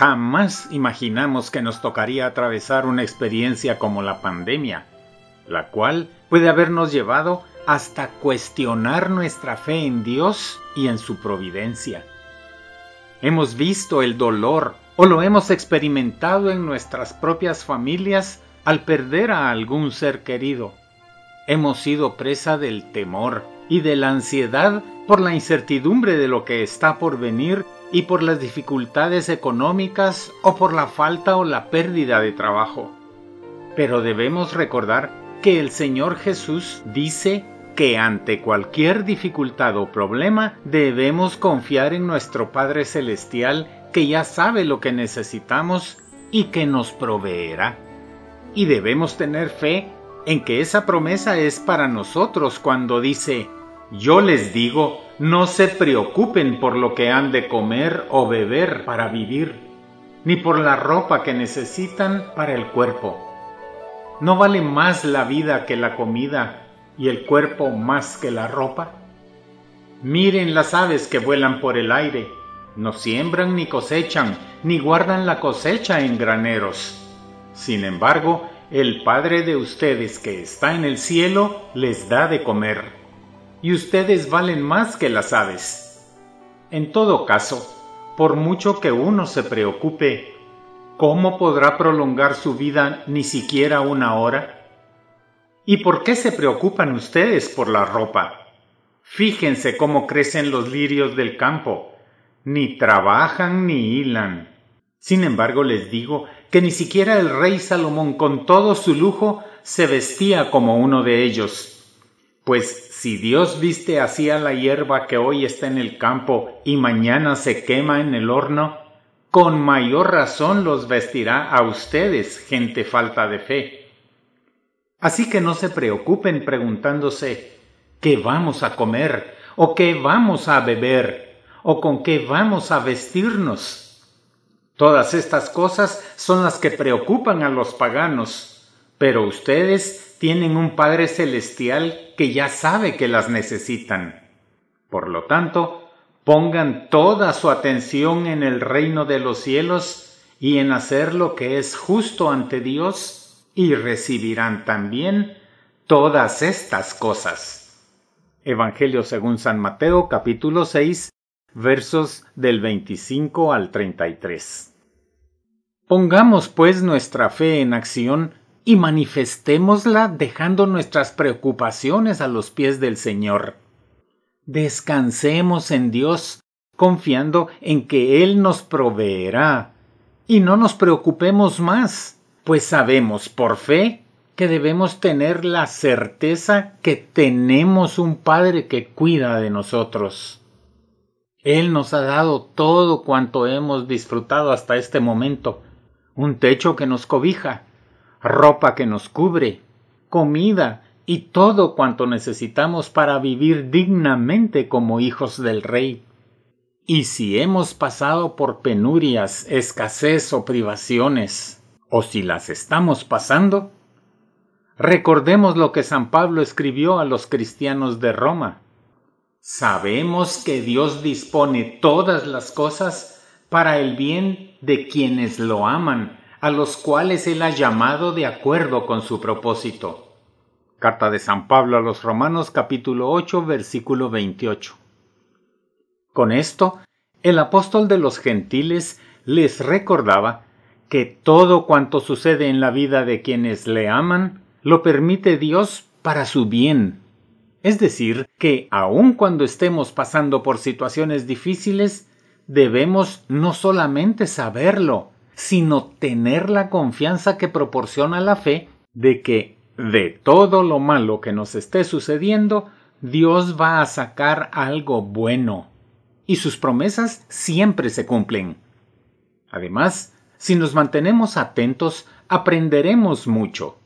Jamás imaginamos que nos tocaría atravesar una experiencia como la pandemia, la cual puede habernos llevado hasta cuestionar nuestra fe en Dios y en su providencia. Hemos visto el dolor o lo hemos experimentado en nuestras propias familias al perder a algún ser querido. Hemos sido presa del temor y de la ansiedad por la incertidumbre de lo que está por venir y por las dificultades económicas o por la falta o la pérdida de trabajo. Pero debemos recordar que el Señor Jesús dice que ante cualquier dificultad o problema debemos confiar en nuestro Padre Celestial que ya sabe lo que necesitamos y que nos proveerá. Y debemos tener fe en que esa promesa es para nosotros cuando dice, yo les digo, no se preocupen por lo que han de comer o beber para vivir, ni por la ropa que necesitan para el cuerpo. ¿No vale más la vida que la comida y el cuerpo más que la ropa? Miren las aves que vuelan por el aire, no siembran ni cosechan, ni guardan la cosecha en graneros. Sin embargo, el Padre de ustedes que está en el cielo les da de comer, y ustedes valen más que las aves. En todo caso, por mucho que uno se preocupe ¿cómo podrá prolongar su vida ni siquiera una hora? ¿Y por qué se preocupan ustedes por la ropa? Fíjense cómo crecen los lirios del campo, ni trabajan ni hilan. Sin embargo, les digo que ni siquiera el rey Salomón con todo su lujo se vestía como uno de ellos. Pues si Dios viste así a la hierba que hoy está en el campo y mañana se quema en el horno, con mayor razón los vestirá a ustedes, gente falta de fe. Así que no se preocupen preguntándose ¿qué vamos a comer? ¿O qué vamos a beber? ¿O con qué vamos a vestirnos? Todas estas cosas son las que preocupan a los paganos, pero ustedes tienen un Padre Celestial que ya sabe que las necesitan. Por lo tanto, pongan toda su atención en el reino de los cielos y en hacer lo que es justo ante Dios y recibirán también todas estas cosas. Evangelio según San Mateo capítulo 6 versos del 25 al 33. Pongamos pues nuestra fe en acción y manifestémosla dejando nuestras preocupaciones a los pies del Señor Descansemos en Dios, confiando en que Él nos proveerá, y no nos preocupemos más, pues sabemos por fe que debemos tener la certeza que tenemos un Padre que cuida de nosotros. Él nos ha dado todo cuanto hemos disfrutado hasta este momento, un techo que nos cobija, ropa que nos cubre, comida y todo cuanto necesitamos para vivir dignamente como hijos del Rey. Y si hemos pasado por penurias, escasez o privaciones, o si las estamos pasando, recordemos lo que San Pablo escribió a los cristianos de Roma. Sabemos que Dios dispone todas las cosas para el bien de quienes lo aman, a los cuales Él ha llamado de acuerdo con su propósito. Carta de San Pablo a los Romanos capítulo 8 versículo 28. Con esto, el apóstol de los gentiles les recordaba que todo cuanto sucede en la vida de quienes le aman, lo permite Dios para su bien. Es decir, que aun cuando estemos pasando por situaciones difíciles, debemos no solamente saberlo, sino tener la confianza que proporciona la fe de que de todo lo malo que nos esté sucediendo, Dios va a sacar algo bueno. Y sus promesas siempre se cumplen. Además, si nos mantenemos atentos, aprenderemos mucho.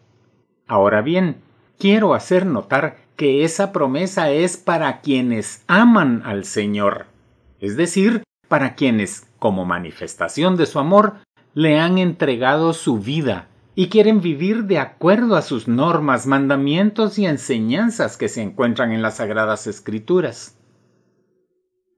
Ahora bien, quiero hacer notar que esa promesa es para quienes aman al Señor, es decir, para quienes, como manifestación de su amor, le han entregado su vida y quieren vivir de acuerdo a sus normas, mandamientos y enseñanzas que se encuentran en las Sagradas Escrituras.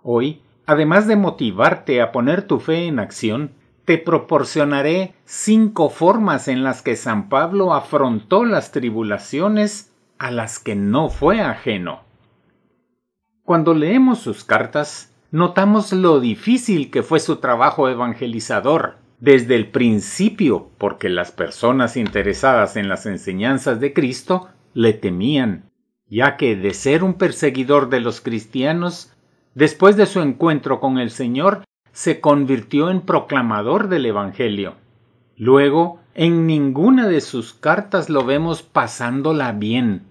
Hoy, además de motivarte a poner tu fe en acción, te proporcionaré cinco formas en las que San Pablo afrontó las tribulaciones a las que no fue ajeno. Cuando leemos sus cartas, notamos lo difícil que fue su trabajo evangelizador desde el principio, porque las personas interesadas en las enseñanzas de Cristo le temían, ya que de ser un perseguidor de los cristianos, después de su encuentro con el Señor, se convirtió en proclamador del Evangelio. Luego, en ninguna de sus cartas lo vemos pasándola bien.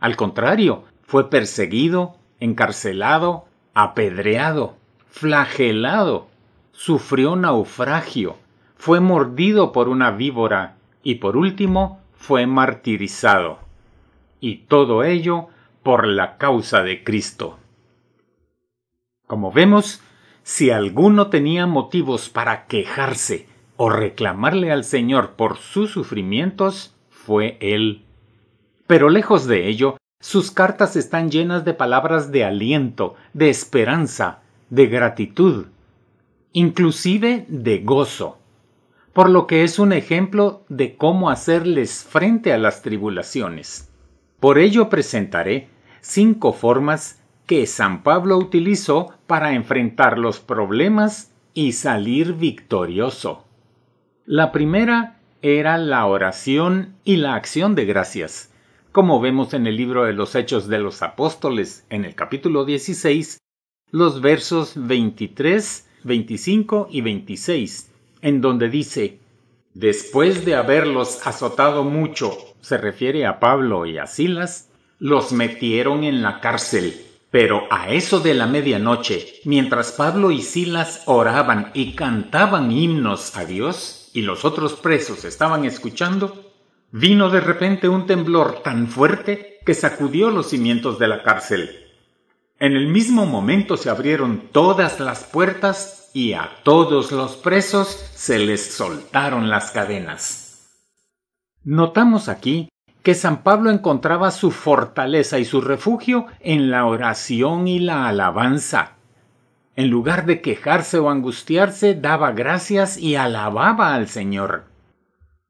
Al contrario, fue perseguido, encarcelado, apedreado, flagelado, sufrió naufragio, fue mordido por una víbora y por último fue martirizado. Y todo ello por la causa de Cristo. Como vemos, si alguno tenía motivos para quejarse o reclamarle al Señor por sus sufrimientos, fue él. Pero lejos de ello, sus cartas están llenas de palabras de aliento, de esperanza, de gratitud, inclusive de gozo, por lo que es un ejemplo de cómo hacerles frente a las tribulaciones. Por ello presentaré cinco formas que San Pablo utilizó para enfrentar los problemas y salir victorioso. La primera era la oración y la acción de gracias, como vemos en el libro de los Hechos de los Apóstoles en el capítulo 16, los versos 23, 25 y 26, en donde dice, Después de haberlos azotado mucho, se refiere a Pablo y a Silas, los metieron en la cárcel pero a eso de la medianoche, mientras Pablo y Silas oraban y cantaban himnos a Dios, y los otros presos estaban escuchando, vino de repente un temblor tan fuerte que sacudió los cimientos de la cárcel. En el mismo momento se abrieron todas las puertas y a todos los presos se les soltaron las cadenas. Notamos aquí que San Pablo encontraba su fortaleza y su refugio en la oración y la alabanza. En lugar de quejarse o angustiarse, daba gracias y alababa al Señor.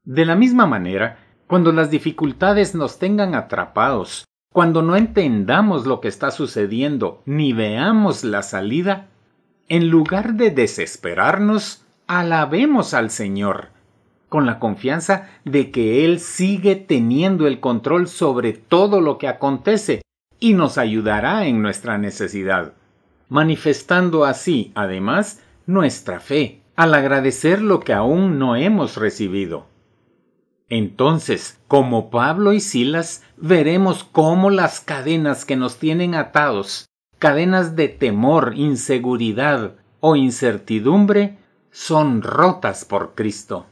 De la misma manera, cuando las dificultades nos tengan atrapados, cuando no entendamos lo que está sucediendo ni veamos la salida, en lugar de desesperarnos, alabemos al Señor con la confianza de que Él sigue teniendo el control sobre todo lo que acontece y nos ayudará en nuestra necesidad, manifestando así, además, nuestra fe, al agradecer lo que aún no hemos recibido. Entonces, como Pablo y Silas, veremos cómo las cadenas que nos tienen atados, cadenas de temor, inseguridad o incertidumbre, son rotas por Cristo.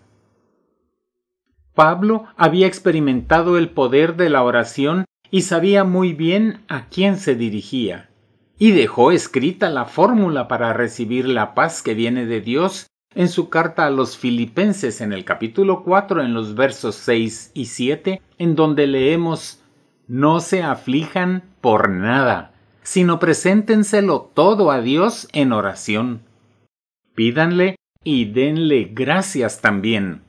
Pablo había experimentado el poder de la oración y sabía muy bien a quién se dirigía, y dejó escrita la fórmula para recibir la paz que viene de Dios en su carta a los filipenses en el capítulo 4 en los versos 6 y 7, en donde leemos No se aflijan por nada, sino preséntenselo todo a Dios en oración. Pídanle y denle gracias también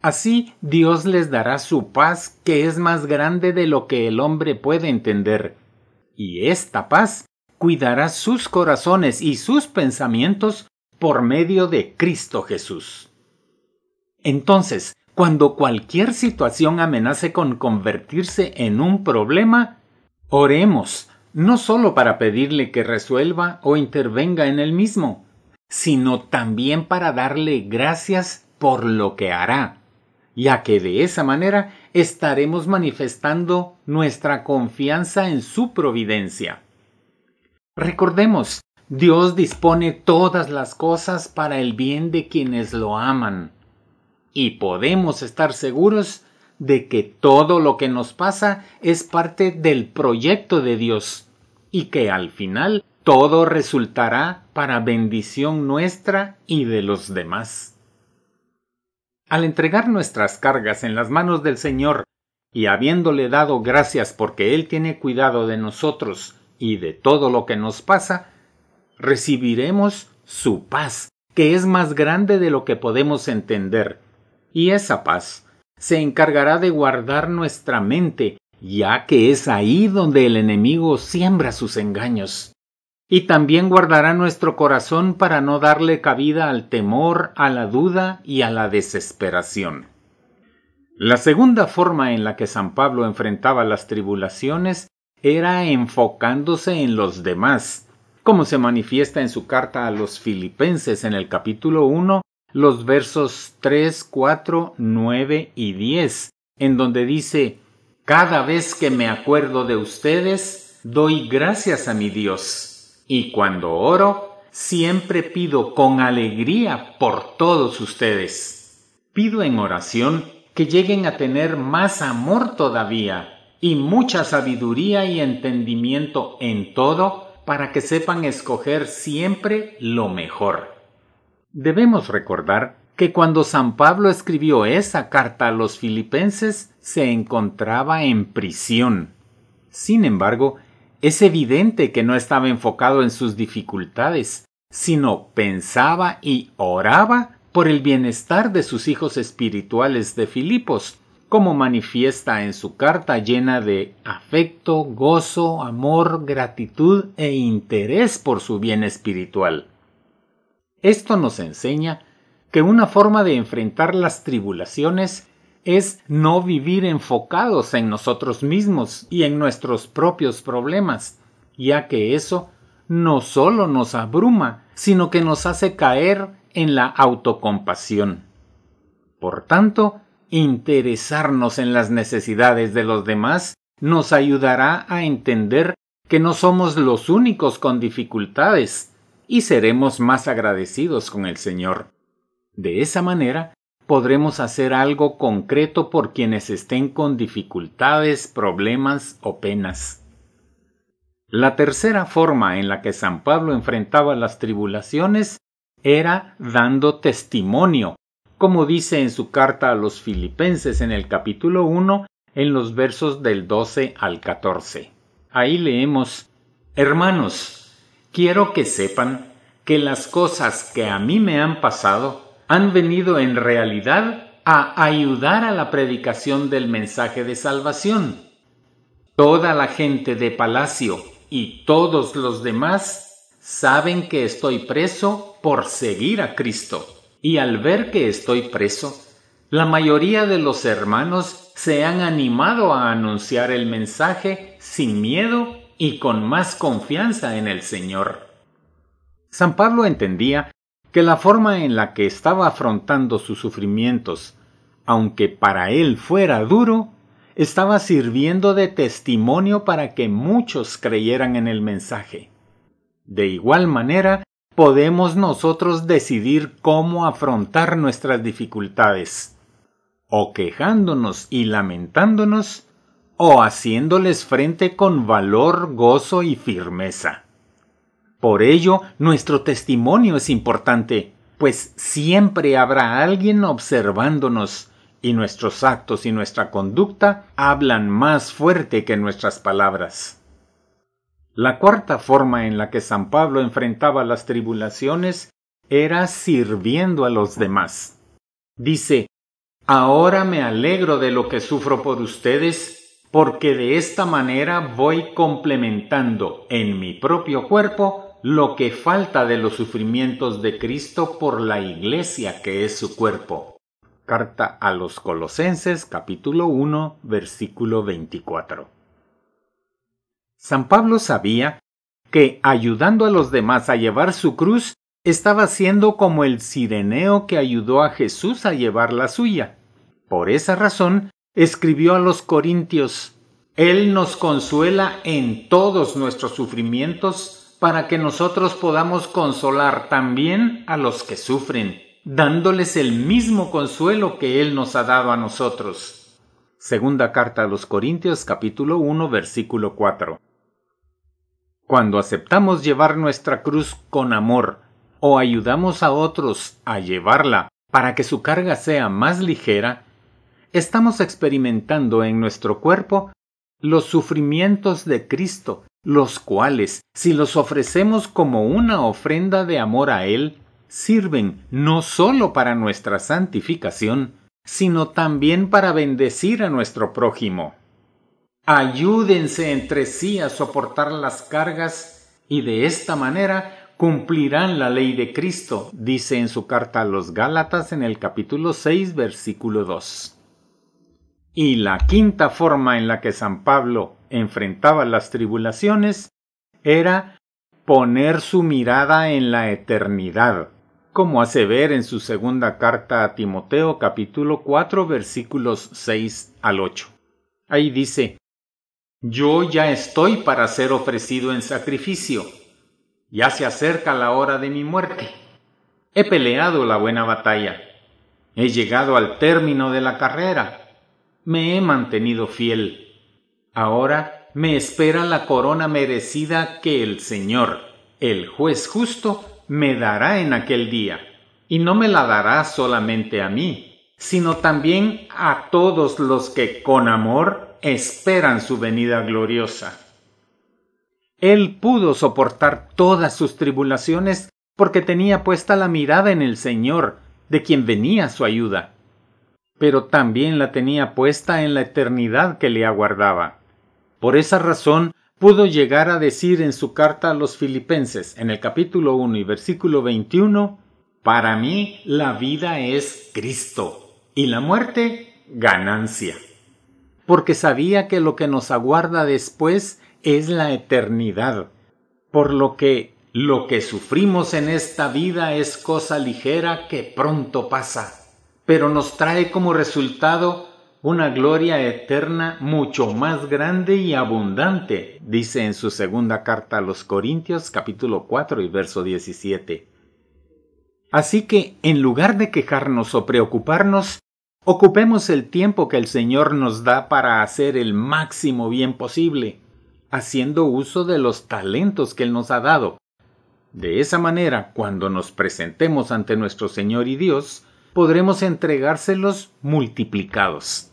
Así Dios les dará su paz que es más grande de lo que el hombre puede entender. Y esta paz cuidará sus corazones y sus pensamientos por medio de Cristo Jesús. Entonces, cuando cualquier situación amenace con convertirse en un problema, oremos, no solo para pedirle que resuelva o intervenga en el mismo, sino también para darle gracias por lo que hará ya que de esa manera estaremos manifestando nuestra confianza en su providencia. Recordemos, Dios dispone todas las cosas para el bien de quienes lo aman, y podemos estar seguros de que todo lo que nos pasa es parte del proyecto de Dios, y que al final todo resultará para bendición nuestra y de los demás. Al entregar nuestras cargas en las manos del Señor y habiéndole dado gracias porque Él tiene cuidado de nosotros y de todo lo que nos pasa, recibiremos su paz, que es más grande de lo que podemos entender, y esa paz se encargará de guardar nuestra mente, ya que es ahí donde el enemigo siembra sus engaños. Y también guardará nuestro corazón para no darle cabida al temor, a la duda y a la desesperación. La segunda forma en la que San Pablo enfrentaba las tribulaciones era enfocándose en los demás, como se manifiesta en su carta a los filipenses en el capítulo 1, los versos 3, 4, 9 y 10, en donde dice, Cada vez que me acuerdo de ustedes, doy gracias a mi Dios, y cuando oro, siempre pido con alegría por todos ustedes. Pido en oración que lleguen a tener más amor todavía y mucha sabiduría y entendimiento en todo para que sepan escoger siempre lo mejor. Debemos recordar que cuando San Pablo escribió esa carta a los filipenses se encontraba en prisión. Sin embargo, es evidente que no estaba enfocado en sus dificultades, sino pensaba y oraba por el bienestar de sus hijos espirituales de Filipos, como manifiesta en su carta llena de afecto, gozo, amor, gratitud e interés por su bien espiritual. Esto nos enseña que una forma de enfrentar las tribulaciones es no vivir enfocados en nosotros mismos y en nuestros propios problemas, ya que eso no solo nos abruma, sino que nos hace caer en la autocompasión. Por tanto, interesarnos en las necesidades de los demás nos ayudará a entender que no somos los únicos con dificultades y seremos más agradecidos con el Señor. De esa manera podremos hacer algo concreto por quienes estén con dificultades, problemas o penas. La tercera forma en la que San Pablo enfrentaba las tribulaciones era dando testimonio, como dice en su carta a los filipenses en el capítulo 1, en los versos del 12 al 14. Ahí leemos Hermanos, quiero que sepan que las cosas que a mí me han pasado han venido en realidad a ayudar a la predicación del mensaje de salvación. Toda la gente de palacio y todos los demás saben que estoy preso por seguir a Cristo. Y al ver que estoy preso, la mayoría de los hermanos se han animado a anunciar el mensaje sin miedo y con más confianza en el Señor. San Pablo entendía que la forma en la que estaba afrontando sus sufrimientos, aunque para él fuera duro, estaba sirviendo de testimonio para que muchos creyeran en el mensaje. De igual manera, podemos nosotros decidir cómo afrontar nuestras dificultades, o quejándonos y lamentándonos, o haciéndoles frente con valor, gozo y firmeza. Por ello, nuestro testimonio es importante, pues siempre habrá alguien observándonos, y nuestros actos y nuestra conducta hablan más fuerte que nuestras palabras. La cuarta forma en la que San Pablo enfrentaba las tribulaciones era sirviendo a los demás. Dice, Ahora me alegro de lo que sufro por ustedes, porque de esta manera voy complementando en mi propio cuerpo lo que falta de los sufrimientos de Cristo por la Iglesia que es su cuerpo. Carta a los Colosenses capítulo 1 versículo 24. San Pablo sabía que ayudando a los demás a llevar su cruz estaba siendo como el sireneo que ayudó a Jesús a llevar la suya. Por esa razón, escribió a los Corintios, Él nos consuela en todos nuestros sufrimientos para que nosotros podamos consolar también a los que sufren, dándoles el mismo consuelo que Él nos ha dado a nosotros. Segunda carta a los Corintios capítulo 1 versículo 4. Cuando aceptamos llevar nuestra cruz con amor o ayudamos a otros a llevarla para que su carga sea más ligera, estamos experimentando en nuestro cuerpo los sufrimientos de Cristo, los cuales, si los ofrecemos como una ofrenda de amor a Él, sirven no sólo para nuestra santificación, sino también para bendecir a nuestro prójimo. Ayúdense entre sí a soportar las cargas y de esta manera cumplirán la ley de Cristo, dice en su carta a los Gálatas en el capítulo 6, versículo 2. Y la quinta forma en la que San Pablo enfrentaba las tribulaciones era poner su mirada en la eternidad, como hace ver en su segunda carta a Timoteo capítulo 4 versículos 6 al 8. Ahí dice, Yo ya estoy para ser ofrecido en sacrificio, ya se acerca la hora de mi muerte. He peleado la buena batalla, he llegado al término de la carrera, me he mantenido fiel. Ahora me espera la corona merecida que el Señor, el juez justo, me dará en aquel día, y no me la dará solamente a mí, sino también a todos los que con amor esperan su venida gloriosa. Él pudo soportar todas sus tribulaciones porque tenía puesta la mirada en el Señor, de quien venía su ayuda pero también la tenía puesta en la eternidad que le aguardaba. Por esa razón pudo llegar a decir en su carta a los filipenses, en el capítulo 1 y versículo 21, Para mí la vida es Cristo y la muerte ganancia. Porque sabía que lo que nos aguarda después es la eternidad, por lo que lo que sufrimos en esta vida es cosa ligera que pronto pasa pero nos trae como resultado una gloria eterna mucho más grande y abundante, dice en su segunda carta a los Corintios capítulo 4 y verso 17. Así que, en lugar de quejarnos o preocuparnos, ocupemos el tiempo que el Señor nos da para hacer el máximo bien posible, haciendo uso de los talentos que Él nos ha dado. De esa manera, cuando nos presentemos ante nuestro Señor y Dios, podremos entregárselos multiplicados.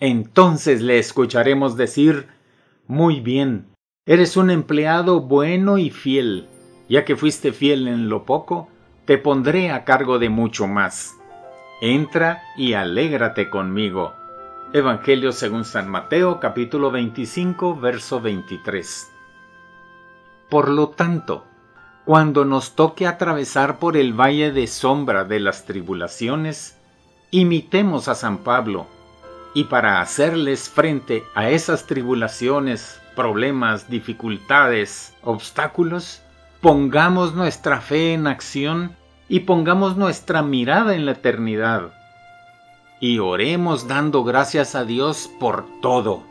Entonces le escucharemos decir Muy bien, eres un empleado bueno y fiel. Ya que fuiste fiel en lo poco, te pondré a cargo de mucho más. Entra y alégrate conmigo. Evangelio según San Mateo capítulo 25 verso 23. Por lo tanto, cuando nos toque atravesar por el valle de sombra de las tribulaciones, imitemos a San Pablo, y para hacerles frente a esas tribulaciones, problemas, dificultades, obstáculos, pongamos nuestra fe en acción y pongamos nuestra mirada en la eternidad. Y oremos dando gracias a Dios por todo.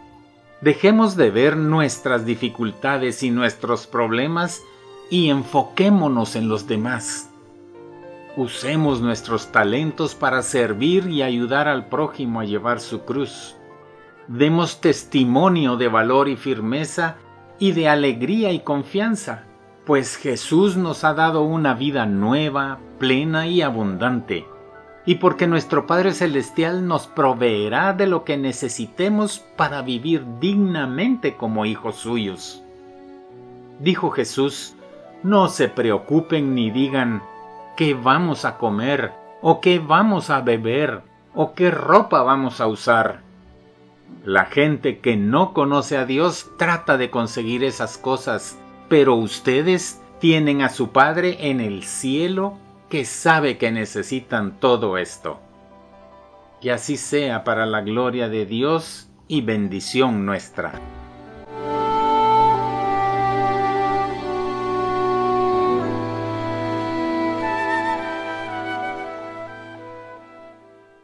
Dejemos de ver nuestras dificultades y nuestros problemas y enfoquémonos en los demás. Usemos nuestros talentos para servir y ayudar al prójimo a llevar su cruz. Demos testimonio de valor y firmeza y de alegría y confianza, pues Jesús nos ha dado una vida nueva, plena y abundante, y porque nuestro Padre Celestial nos proveerá de lo que necesitemos para vivir dignamente como hijos suyos. Dijo Jesús, no se preocupen ni digan qué vamos a comer o qué vamos a beber o qué ropa vamos a usar. La gente que no conoce a Dios trata de conseguir esas cosas, pero ustedes tienen a su Padre en el cielo que sabe que necesitan todo esto. Que así sea para la gloria de Dios y bendición nuestra.